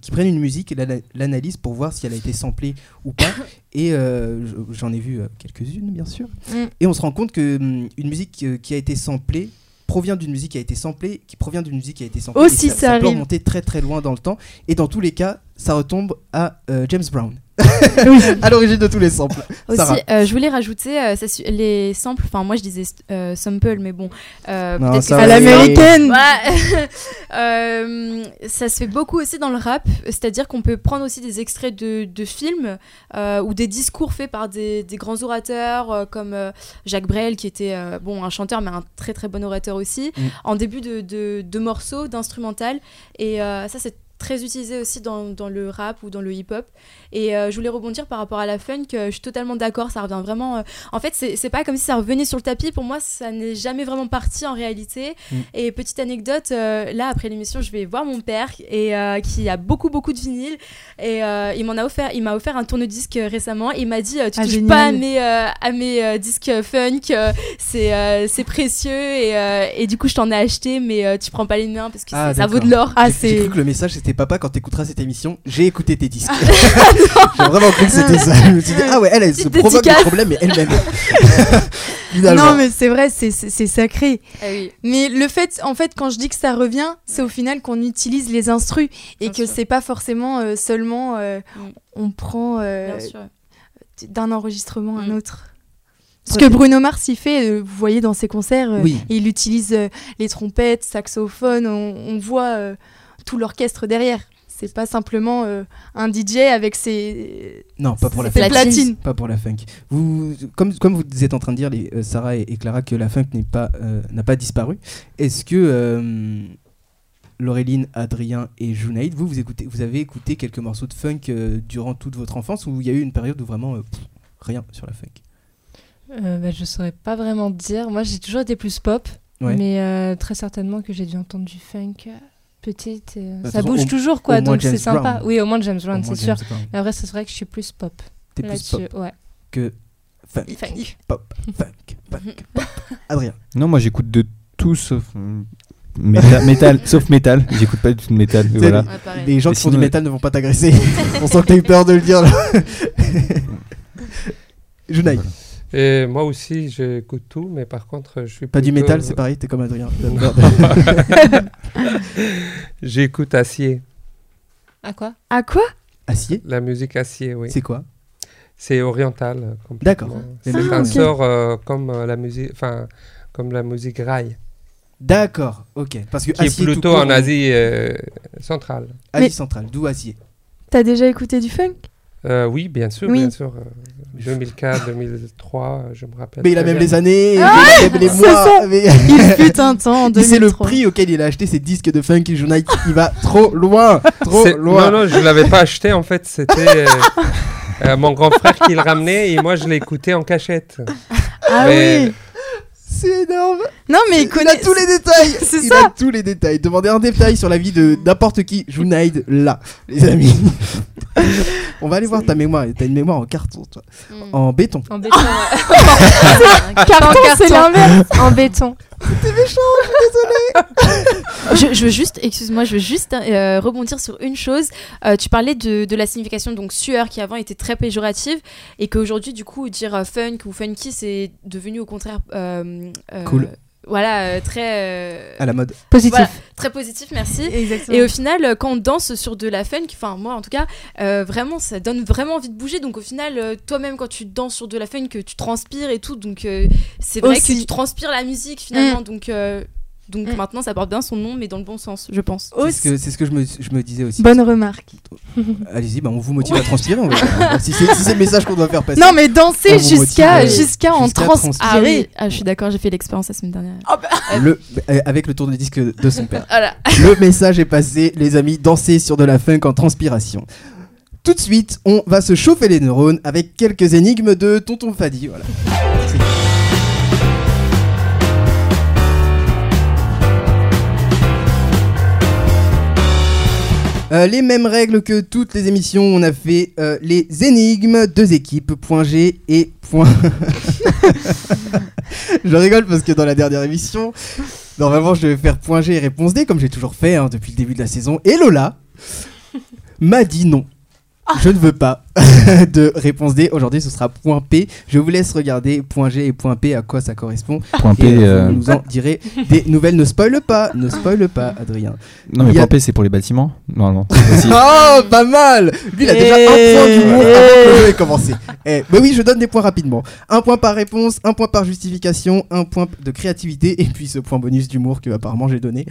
qui prennent une musique et l'ana- l'analysent pour voir si elle a été samplée ou pas. Et euh, je- j'en ai vu quelques-unes bien sûr. Mm. Et on se rend compte que hum, une musique qui a été samplée provient d'une musique qui a été samplée, qui provient d'une musique qui a été samplée. Aussi, Et ça ça, peut remonter très très loin dans le temps. Et dans tous les cas, ça retombe à euh, James Brown. à l'origine de tous les samples. Aussi, Euh, je voulais rajouter euh, les samples. Enfin, moi je disais sample, mais bon. Non, ça à l'américaine. Ouais. Ça se fait beaucoup aussi dans le rap, c'est-à-dire qu'on peut prendre aussi des extraits de, de films ou des discours faits par des, des grands orateurs comme Jacques Brel qui était bon un chanteur mais un très très bon orateur aussi Mm. en début de, de, de morceaux, d'instrumental et ça c'est très utilisé aussi dans, dans le rap ou dans le hip-hop et euh, je voulais rebondir par rapport à la funk euh, je suis totalement d'accord ça revient vraiment euh, en fait c'est c'est pas comme si ça revenait sur le tapis pour moi ça n'est jamais vraiment parti en réalité Mm. et petite anecdote, euh, là après l'émission, je vais voir mon père et euh, qui a beaucoup beaucoup de vinyles et euh, il m'en a offert, il m'a offert un tourne-disque récemment. Et il m'a dit, euh, tu Ah, touches génial. pas à mes euh, à mes euh, disques funk, euh, c'est euh, c'est précieux et, euh, et du coup je t'en ai acheté, mais euh, tu prends pas les miens parce que Ah, ça vaut de l'or. Ah, c'est. cru que le message c'était papa quand t'écouteras cette émission, j'ai écouté tes disques. j'ai vraiment cru que c'était ça. Je me suis dit, ah ouais, elle, elle se provoque des problèmes, mais elle-même. Non, mais c'est vrai, c'est- sacré. Ah oui. Mais le fait, en fait, quand je dis que ça revient, c'est au final qu'on utilise les instrus et Bien que c'est pas forcément euh, seulement euh, Mm. on prend euh, d'un enregistrement à un Mm. autre. Ce que Bruno Mars il fait, euh, vous voyez dans ses concerts, euh, Oui. il utilise euh, les trompettes, saxophones, on, on voit euh, tout l'orchestre derrière. C'est pas simplement euh, un DJ avec ses, Non, pas pour la funk. platines. Pas pour la funk. Vous, comme, comme vous êtes en train de dire, les, euh, Sarah et, et Clara, que la funk n'est pas, euh, n'a pas disparu, est-ce que euh, Laureline, Adrien et Junaid, vous, vous, écoutez, vous avez écouté quelques morceaux de funk euh, durant toute votre enfance ou il y a eu une période où vraiment euh, pff, rien sur la funk? Euh, bah, je saurais pas vraiment dire. Moi, j'ai toujours été plus pop, Ouais. mais euh, très certainement que j'ai dû entendre du funk euh, petite. et, euh, ça bouge au- toujours, quoi, donc c'est sympa. Brown. Oui, au moins James Brown, c'est sûr. Brown. Mais après, c'est vrai que je suis plus pop. T'es plus pop ouais. que funk. Funk. Pop, funk, funk, pop. Adrien. Non, moi j'écoute de tout sauf euh, métal, métal, sauf métal. J'écoute pas du tout de métal. voilà. Ouais. Les gens Mais qui font du métal ne vont pas t'agresser. On sent que t'as eu peur de le dire là. Junaid. Voilà. Et moi aussi, j'écoute tout, mais par contre, je suis Pas du métal, c'est pareil, t'es comme Adrien. J'écoute acier, À quoi? À quoi? Acier? La musique acier, oui. C'est quoi? C'est oriental. D'accord. C'est Ah, un sort euh, comme euh, la musique, enfin, comme la musique rail, D'accord, ok. Parce que qui est plutôt en Asie euh, centrale. Asie Mais- centrale, d'où acier. T'as déjà écouté du funk? Euh, oui, bien sûr, Oui. bien sûr. euh, 2004, 2003, je me rappelle. Mais il a même bien. les années, Ah, il a même les c'est mois. ça. mais- Il fut un temps en Il sait le 2003. prix auquel il a acheté ses disques de funk Unite. Il va trop loin, trop C'est- loin. Non, non, je ne l'avais pas acheté en fait. C'était euh, euh, mon grand frère qui le ramenait et moi je l'ai écouté en cachette. Ah Mais- oui. C'est énorme. Non, mais il Il connaît. a tous les détails. C'est il ça. a tous les détails. Demandez un détail sur la vie de n'importe qui. Junaid, là, les amis. On va aller voir ta mémoire. T'as une mémoire en carton, toi. Mm. En béton. En béton, ouais. Carton, c'est l'inverse. en béton. je, je veux juste, excuse-moi, je veux juste euh, rebondir sur une chose. Euh, tu parlais de, de la signification donc sueur qui avant était très péjorative et qu'aujourd'hui du coup dire euh, funk ou funky c'est devenu au contraire euh, euh, Cool. Voilà, euh, très euh, À la mode. Positif. voilà, très positif, merci. Exactement. Et au final, euh, quand on danse sur de la funk, enfin moi en tout cas, euh, vraiment ça donne vraiment envie de bouger. Donc au final, euh, toi-même quand tu danses sur de la funk, tu transpires et tout, donc euh, c'est vrai Aussi. que tu transpires la musique finalement. Donc euh, donc Mm. maintenant ça porte bien son nom, mais dans le bon sens, je pense. C'est ce que, c'est ce que je, me, je me disais aussi. Bonne remarque. Allez-y, bah, on vous motive à transpirer. on va- si c'est si c'est le message qu'on doit faire passer. Non, mais On danser jusqu'à euh, jusqu'à en transpirer. Ah oui, ah, je suis d'accord, j'ai fait l'expérience la semaine dernière. Le, euh, avec le tour de disque de son père. Voilà. Le message est passé, les amis, dansez sur de la funk en transpiration. Tout de suite, on va se chauffer les neurones avec quelques énigmes de Tonton Fadi. Voilà. Euh, les mêmes règles que toutes les émissions, on a fait euh, les énigmes, deux équipes, point G et point. je rigole parce que dans la dernière émission, normalement je devais faire point G et réponse D comme j'ai toujours fait hein, depuis le début de la saison. Et Lola m'a dit non. Je ne veux pas de réponse D. Aujourd'hui, ce sera point P. Je vous laisse regarder point G et point P à quoi ça correspond. Point P. Et euh, euh, vous nous en direz des nouvelles. Ne spoil pas, ne spoil pas, Adrien. Non, mais a- point P, c'est pour les bâtiments aussi. Oh, pas mal Lui, il a déjà un point du coup avant que le jeu ait commencé. Eh, mais oui, je donne des points rapidement. Un point par réponse, un point par justification, un point de créativité, et puis ce point bonus d'humour que apparemment j'ai donné.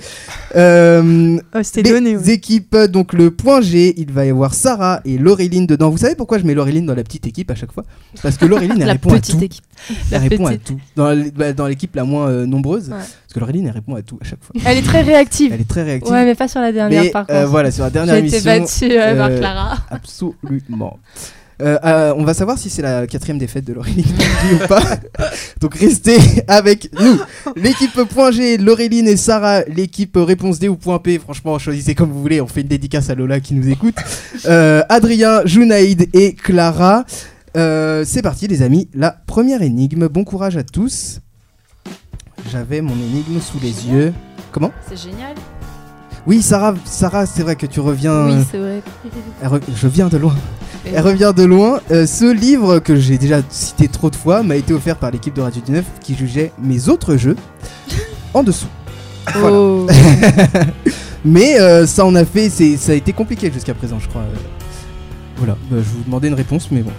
Euh, Oh, c'était les donné. équipes, donc le point G, il va y avoir Sarah et Laureline dedans. Vous savez pourquoi je mets Laureline dans la petite équipe à chaque fois? Parce que Laureline, elle La répond à petite tout. équipe. Elle La répond à tout. Dans bah, dans l'équipe la moins euh, nombreuse. Ouais. Parce que Laureline, elle répond à tout à chaque fois. Elle est très réactive. Elle est très réactive. Ouais, mais pas sur la dernière mais par euh, contre. voilà, sur la dernière J'ai été émission. battue euh, par euh, Clara. Absolument. Euh, euh, on va savoir si c'est la quatrième défaite de Laureline ou pas. Donc restez avec nous. L'équipe point G, Laureline et Sarah. L'équipe réponse D ou point P. Franchement, choisissez comme vous voulez. On fait une dédicace à Lola qui nous écoute. Euh, Adrien, Junaïd et Clara. Euh, c'est parti les amis. La première énigme. Bon courage à tous. J'avais mon énigme sous les yeux. Comment C'est génial. Oui, Sarah, Sarah, c'est vrai que tu reviens. Oui, c'est vrai. Je viens de loin. Elle revient de loin. Euh, ce livre que j'ai déjà cité trop de fois m'a été offert par l'équipe de Radio du Neuf qui jugeait mes autres jeux en dessous. Voilà. Oh. Mais euh, ça en a fait, c'est, ça a été compliqué jusqu'à présent, je crois. Voilà, Bah, je vous demandais une réponse, mais bon.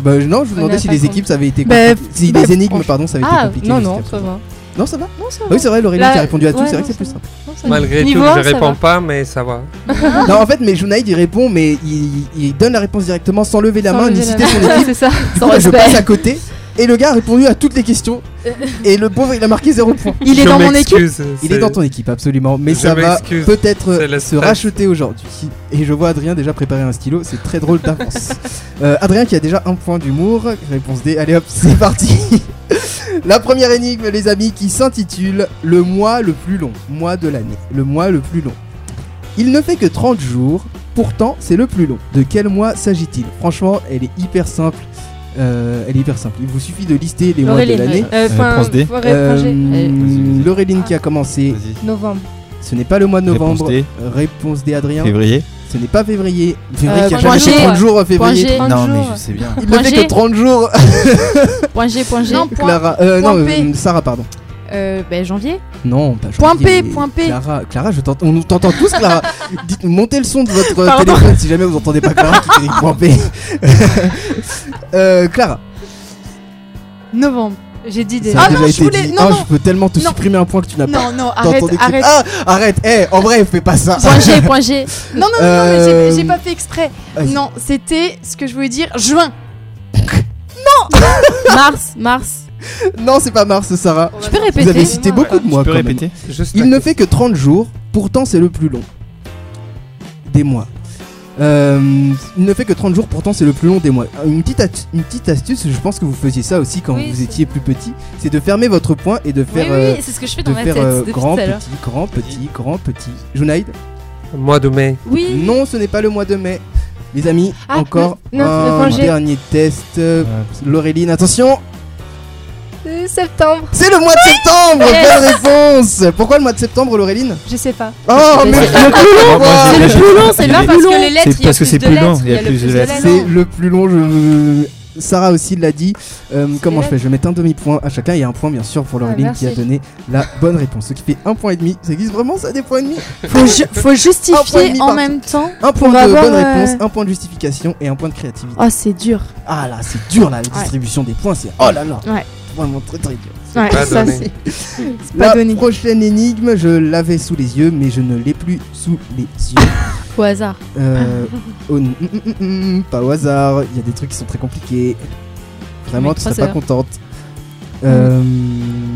Bah, non, je vous demandais si les équipes ça avait été Bah, compliqué. Si bah, les énigmes, pardon, ça avait été Ah, compliqué. non, non, ça va. Non, ça va Non, ça Ah Oui, c'est vrai, Laurélie Là- qui a répondu à tout, ouais, c'est vrai non, que c'est plus ça simple. Non, ça va. Malgré tout, je ça réponds va. pas, mais ça va. non, en fait, mais Junaid il répond, mais il, il donne la réponse directement sans lever la Sans main ni lever la citer main. son équipe. C'est ça. Du coup, je passe à côté. Et le gars a répondu à toutes les questions. Et le pauvre, il a marqué zéro point. Il est Je dans mon équipe. Il est dans ton équipe, absolument. Mais Je ça va peut-être se racheter aujourd'hui. Et je vois Adrien déjà préparer un stylo. C'est très drôle d'avance. Euh, Adrien qui a déjà un point d'humour. Réponse D. Allez hop, c'est parti. La première énigme, les amis, qui s'intitule Le mois le plus long. Mois de l'année. Le mois le plus long. Il ne fait que 30 jours. Pourtant, c'est le plus long. De quel mois s'agit-il? Franchement, elle est hyper simple. Euh, elle est hyper simple. Il vous suffit de lister les mois de l'année. euh, enfin, Réponse D. Euh. Laureline qui a commencé. Vas-y. Novembre. Ce n'est pas le mois de Réponse novembre. D. Réponse D, Adrien. Février Ce n'est pas février. Février Euh, qui a jamais fait G. 30 jours en Point février. G. 30 Non, mais je sais bien. Il ne Point fait G. que 30 jours. Point G, point G. Non, Clara. Euh, point non, P. euh, Sarah, pardon. Euh, ben, janvier. Non, pas Point janvier. P, point P. Clara, Clara je t'entends. On nous t'entend tous, Clara. Dites, montez le son de votre euh, Pardon. téléphone si jamais vous entendez pas Clara qui crie point P. Euh, Clara. Novembre. J'ai dit Ça a Ah déjà non, je été voulais- dit. non, Ah, non. je peux tellement te Non. supprimer un point que tu n'as pas. Non, non, arrête, arrête. Ah, arrête. Eh, en vrai, fais pas ça. Point G, point G. Non, non, non, non, mais Euh, j'ai- j'ai pas fait exprès. vas-y. Non, c'était ce que je voulais dire. Juin. Mars, mars. Non, c'est pas Mars, Sarah. Tu peux Vous avez répéter cité beaucoup de mois. Tu peux quand même. répéter Juste Il ne fait que 30 jours, pourtant c'est le plus long. Des mois. Euh, il ne fait que 30 jours, pourtant c'est le plus long des mois. Une petite, une petite astuce, je pense que vous faisiez ça aussi quand Oui, vous c'est- étiez plus petit, c'est de fermer votre poing et de faire, oui, euh, oui, c'est ce que je fais de dans ma faire tête euh, depuis grand, tout à l'heure. petit, grand, petit, grand, petit. Junaid Mois de mai. Oui. Non, ce n'est pas le mois de mai. Les amis, Ah, encore non, le un point dernier test. Euh, Laureline, attention Euh, septembre. C'est le mois de septembre Bonne réponse Pourquoi le mois de septembre, Laureline? Je sais pas. Oh, Mais mais c'est le plus long. C'est le plus long, c'est le plus parce long. que les lettres, C'est parce que plus c'est plus long, il y a plus de lettres. C'est le plus long, je... Sarah aussi l'a dit. Euh, comment je fais? Je vais mettre un demi-point à chacun et un point bien sûr pour Laureline merci. qui a donné la bonne réponse. Ce qui fait un point et demi. Ça existe vraiment ça des points et demi? Faut, ju- faut justifier demi en même temps. Un point de bonne euh, réponse, un point de justification et un point de créativité. Oh, c'est dur. Ah là, c'est dur là, la distribution des points, c'est oh là là. Ouais. Vraiment très très dur. Ouais, pas ça donné. c'est. C'est pas La donné. prochaine énigme, je l'avais sous les yeux, mais je ne l'ai plus sous les yeux. Au hasard. Euh, oh, mm, mm, mm, mm, pas au hasard, il y a des trucs qui sont très compliqués. Vraiment, tu serais trois pas heures. contente. Euh,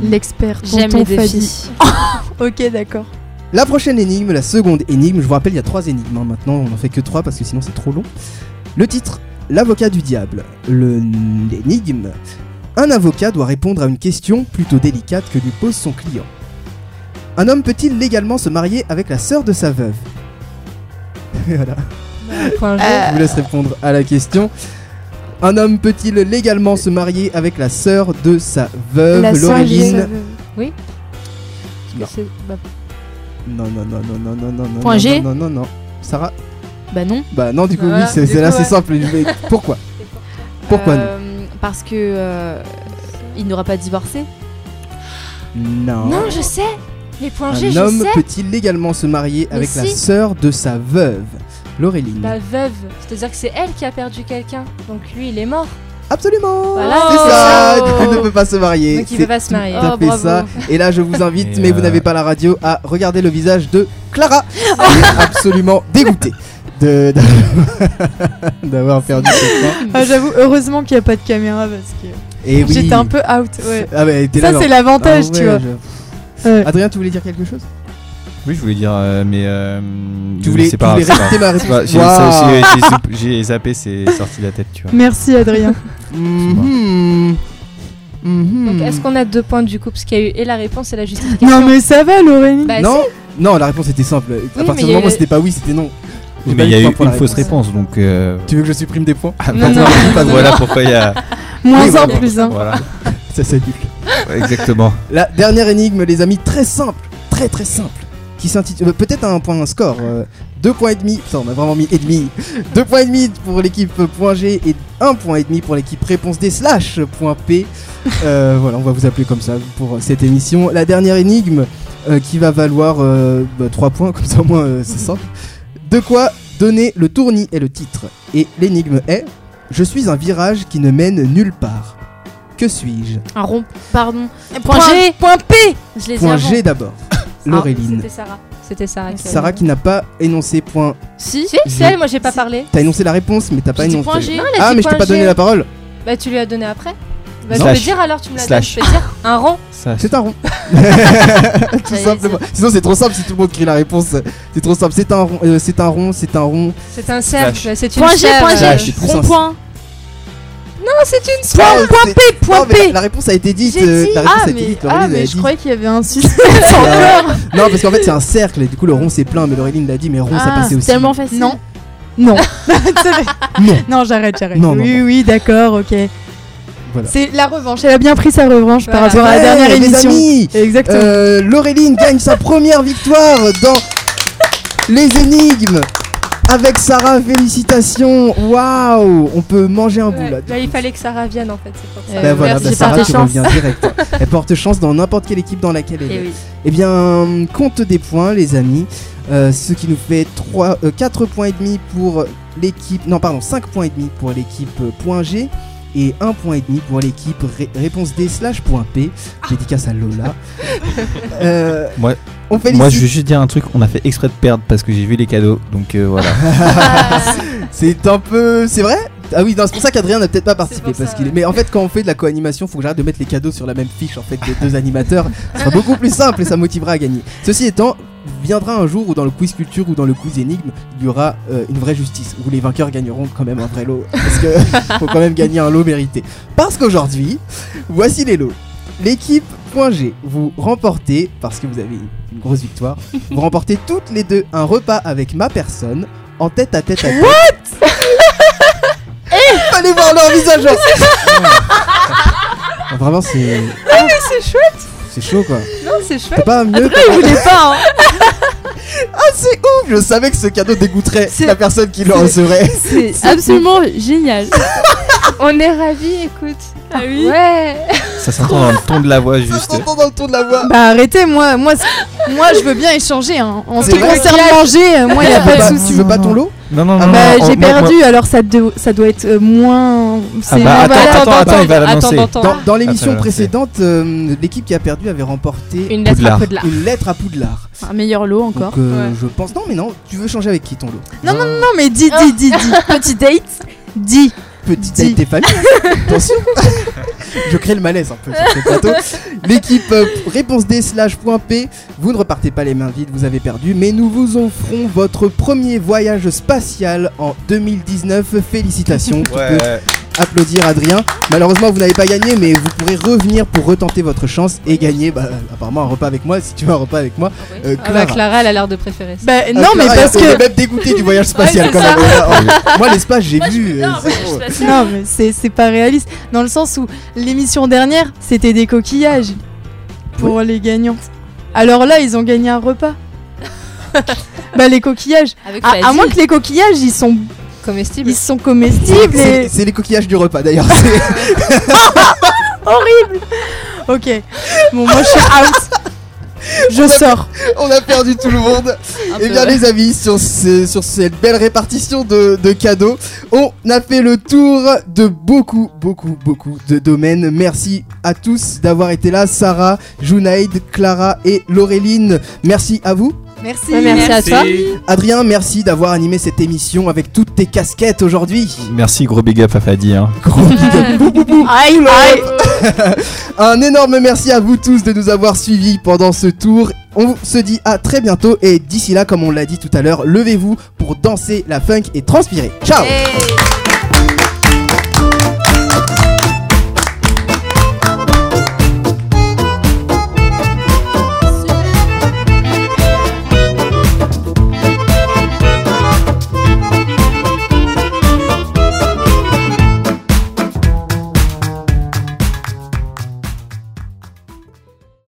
L'expert. J'aime tonton les défis. Ok, d'accord. la prochaine énigme, la seconde énigme, je vous rappelle, il y a trois énigmes. hein. Maintenant, on en fait que trois parce que sinon c'est trop long. Le titre L'avocat du diable. Le- L'énigme Un avocat doit répondre à une question plutôt délicate que lui pose son client. Un homme peut-il légalement se marier avec la sœur de sa veuve Voilà. Point G. Je vous laisse répondre à la question. Un homme peut-il légalement se marier avec la sœur de sa veuve La sœur de Laureline veuve. Oui. Non. C'est- bah, Non, non, non, non, non, non, non, non. Point non, G Non, non, non. Sarah Bah non. Bah non, du coup, oui, c'est du c'est là, c'est ouais. simple. mais pourquoi? Pourquoi non? Euh, Parce que euh, il n'aura pas divorcé. Non. Non, je sais. Les points G, Un je homme sais. peut-il légalement se marier Mais avec la si. sœur de sa veuve Laureline La veuve. C'est-à-dire que c'est elle qui a perdu quelqu'un. Donc lui, il est mort. Absolument Voilà. C'est ça Oh. Il ne peut pas se marier. Donc il C'est peut pas se marier. Tout à Oh, fait bravo. ça. Et là, je vous invite, Et mais vous euh, n'avez pas la radio, à regarder le visage de Clara. Elle est absolument dégoûtée d'avoir perdu ce point. Ah, J'avoue, heureusement qu'il n'y a pas de caméra parce que oui. j'étais un peu out. Ouais. Ah bah, Ça, genre- c'est l'avantage, Ah tu vois. je- Ouais. Adrien, tu voulais dire quelque chose? Oui, je voulais dire, euh, mais. euh, Tu oui, voulais, c'est tu pas voulais pas répéter ma réponse pas- j'ai- zappé- c'est sorti de la tête, tu vois. Merci, Adrien. Mhm. Mhm. Donc est-ce qu'on a deux points du coup? Parce qu'il y a eu et la réponse et la justification. Non, mais ça va, Laurélie. Bah, Non, non, la réponse était simple. à mais partir du moment où eu- c'était pas oui, c'était non. Oui, mais il y a eu une fausse réponse, donc. euh, Tu veux que je supprime des points ah, Non, bah, non, pas de- Voilà pourquoi il y a. Moins Oui, un, voilà. plus un. Voilà, Ça c'est nul. exactement. La dernière énigme, les amis, très simple, très très simple, qui s'intitule euh, peut-être un point un score. euh, deux points et demi. Putain, on a vraiment mis et demi. deux points et demi pour l'équipe point G et un point et demi pour l'équipe réponse D slash point P. Euh, voilà, on va vous appeler comme ça pour cette émission. La dernière énigme euh, qui va valoir 3 points, comme ça au moins euh, c'est simple. De quoi donner le tournis est le titre. Et l'énigme est Je suis un virage qui ne mène nulle part. Que suis-je Un rond. Pardon. Point G. Point P. Je l'ai dit Point. G d'abord. Laureline. C'était Sarah. C'était Sarah. qui Sarah qui n'a pas énoncé point. Si. Si, c'est elle, moi j'ai pas parlé. T'as énoncé la réponse, mais t'as pas énoncé. point G. Non, Ah, mais je t'ai pas donné G. la parole. Bah tu lui as donné après. Bah je peux dire alors tu me l'as. Slash. Je peux dire un rond. C'est un rond. Tout J'allais simplement. Sinon, c'est trop simple si tout le monde crie la réponse. C'est trop simple. C'est un rond. euh, c'est un rond. C'est un rond. C'est un cercle. C'est une Point G, sphère, point Slash, G. c'est plus Rond un- point. Non, c'est une Ah, sphère. c'est- P. Point Non, mais P. La réponse a été dite. J'ai euh, dit. La réponse Ah, a été mais, dite. ah, Laureline mais a je dit. croyais qu'il y avait un suspense encore. Non, parce qu'en fait, c'est un cercle. Et du coup, le rond c'est plein. Mais Laureline l'a dit. Mais rond, ça Ah, passait aussi. Tellement facile. Non. Non. Non. non, j'arrête, j'arrête. Non, non, oui, non. oui, d'accord, ok. Voilà. C'est la revanche. Elle a bien pris sa revanche par rapport à la dernière les émission. amis, Exactement. Euh, Laureline gagne sa première victoire dans les énigmes. Avec Sarah, félicitations. Waouh, on peut manger un bout Ouais, là. bah, il fallait que Sarah vienne en fait, c'est pour ça. Euh, Ben voilà, merci, ben Sarah, direct. Elle porte chance dans n'importe quelle équipe dans laquelle elle Eh est. oui. Eh bien, compte des points, les amis. Euh, ce qui nous fait 4 points et demi pour l'équipe. Non, pardon, 5 points et demi pour l'équipe euh, point G et un point et demi pour l'équipe Ré- réponse D slash point P. Dédicace à Lola. Euh, Moi, on félicite. moi, je veux juste dire un truc. On a fait exprès de perdre parce que j'ai vu les cadeaux. Donc euh, voilà. C'est un peu. C'est vrai? Ah oui, non, c'est pour ça qu'Adrien n'a peut-être pas participé. Parce ça, qu'il est... ouais. Mais en fait, quand on fait de la co-animation, faut que j'arrête de mettre les cadeaux sur la même fiche en fait des deux animateurs. Ce sera beaucoup plus simple et ça motivera à gagner. Ceci étant, viendra un jour où dans le quiz culture ou dans le quiz énigme, il y aura euh, une vraie justice où les vainqueurs gagneront quand même un vrai lot. Parce que faut quand même gagner un lot mérité. Parce qu'aujourd'hui, voici les lots. L'équipe Point G, vous remportez, parce que vous avez une grosse victoire, vous remportez toutes les deux un repas avec ma personne en tête à tête à tête. What? Allez voir leur visage Ah, Vraiment, c'est. c'est chouette. C'est chaud quoi. Non, c'est T'as chouette. pas mieux Après, il voulait pas. hein. Ah, c'est ouf Je savais que ce cadeau dégoûterait C'est- la personne qui le recevrait. C'est Absolument génial. On est ravis, écoute. Ah oui Ouais. Ça s'entend dans le ton de la voix Ça juste. s'entend dans le ton de la voix. Bah arrêtez, moi, moi, moi je veux bien échanger. Hein. En ce qui concerne manger, euh, moi il y a tu veux pas de tu souci. veux pas ton lot? Non, non, non. Ah bah non, j'ai moi- moi- perdu, alors ça, ça doit être euh, moins. Ah bah attends, attends, attends, il va l'annoncer. attends, Dans, dans l'émission Attends, précédente, euh, l'équipe qui a perdu avait remporté Une lettre Poudlard. à Poudlard. une lettre à Poudlard. Un meilleur lot encore. Donc euh, Ouais. je pense non mais non, tu veux changer avec qui ton lot? Non, non, non, mais dis, dis, dis, dis. Petit date, dis. Petite date tes familles. Attention. je crée le malaise un peu sur ce plateau. L'équipe euh, réponse D slash point P, vous ne repartez pas les mains vides, vous avez perdu, mais nous vous offrons votre premier voyage spatial en 2019. Félicitations. Tu peux Ouais. Applaudir Adrien. Malheureusement, vous n'avez pas gagné, mais vous pourrez revenir pour retenter votre chance et gagner bah, apparemment un repas avec moi. Si tu veux un repas avec moi, euh, Ah bah, Clara. Clara, elle a l'air de préférer ça. Bah Ah, non, mais Clara, parce elle que. même dégoûtée du voyage spatial Ouais, quand c'est même. Oh, moi, l'espace, j'ai vu. euh. Non, mais c'est c'est pas réaliste. Dans le sens où l'émission dernière, c'était des coquillages pour les gagnants. Alors là, ils ont gagné un repas. bah, les coquillages. Avec À, à moins que les coquillages, ils sont, Ils sont comestibles C'est et. c'est les coquillages du repas d'ailleurs. C'est- Horrible Ok. Bon, moi, je suis out. Je sors. On a perdu tout le monde. Et bien les amis, sur, ce- sur cette belle répartition de, de cadeaux, on a fait le tour de beaucoup, beaucoup, beaucoup de domaines. Merci à tous d'avoir été là. Sarah, Junaid, Clara et Laureline, merci à vous. Merci. Ouais, merci à toi. Adrien, merci d'avoir animé cette émission avec toutes tes casquettes aujourd'hui. Merci, gros big up à Fadi. Hein. Gros big up. Bou, bou, bou. Aïe, aïe. Un énorme merci à vous tous de nous avoir suivis pendant ce tour. On se dit à très bientôt et d'ici là, comme on l'a dit tout à l'heure, levez-vous pour danser la funk et transpirer. Ciao Hey.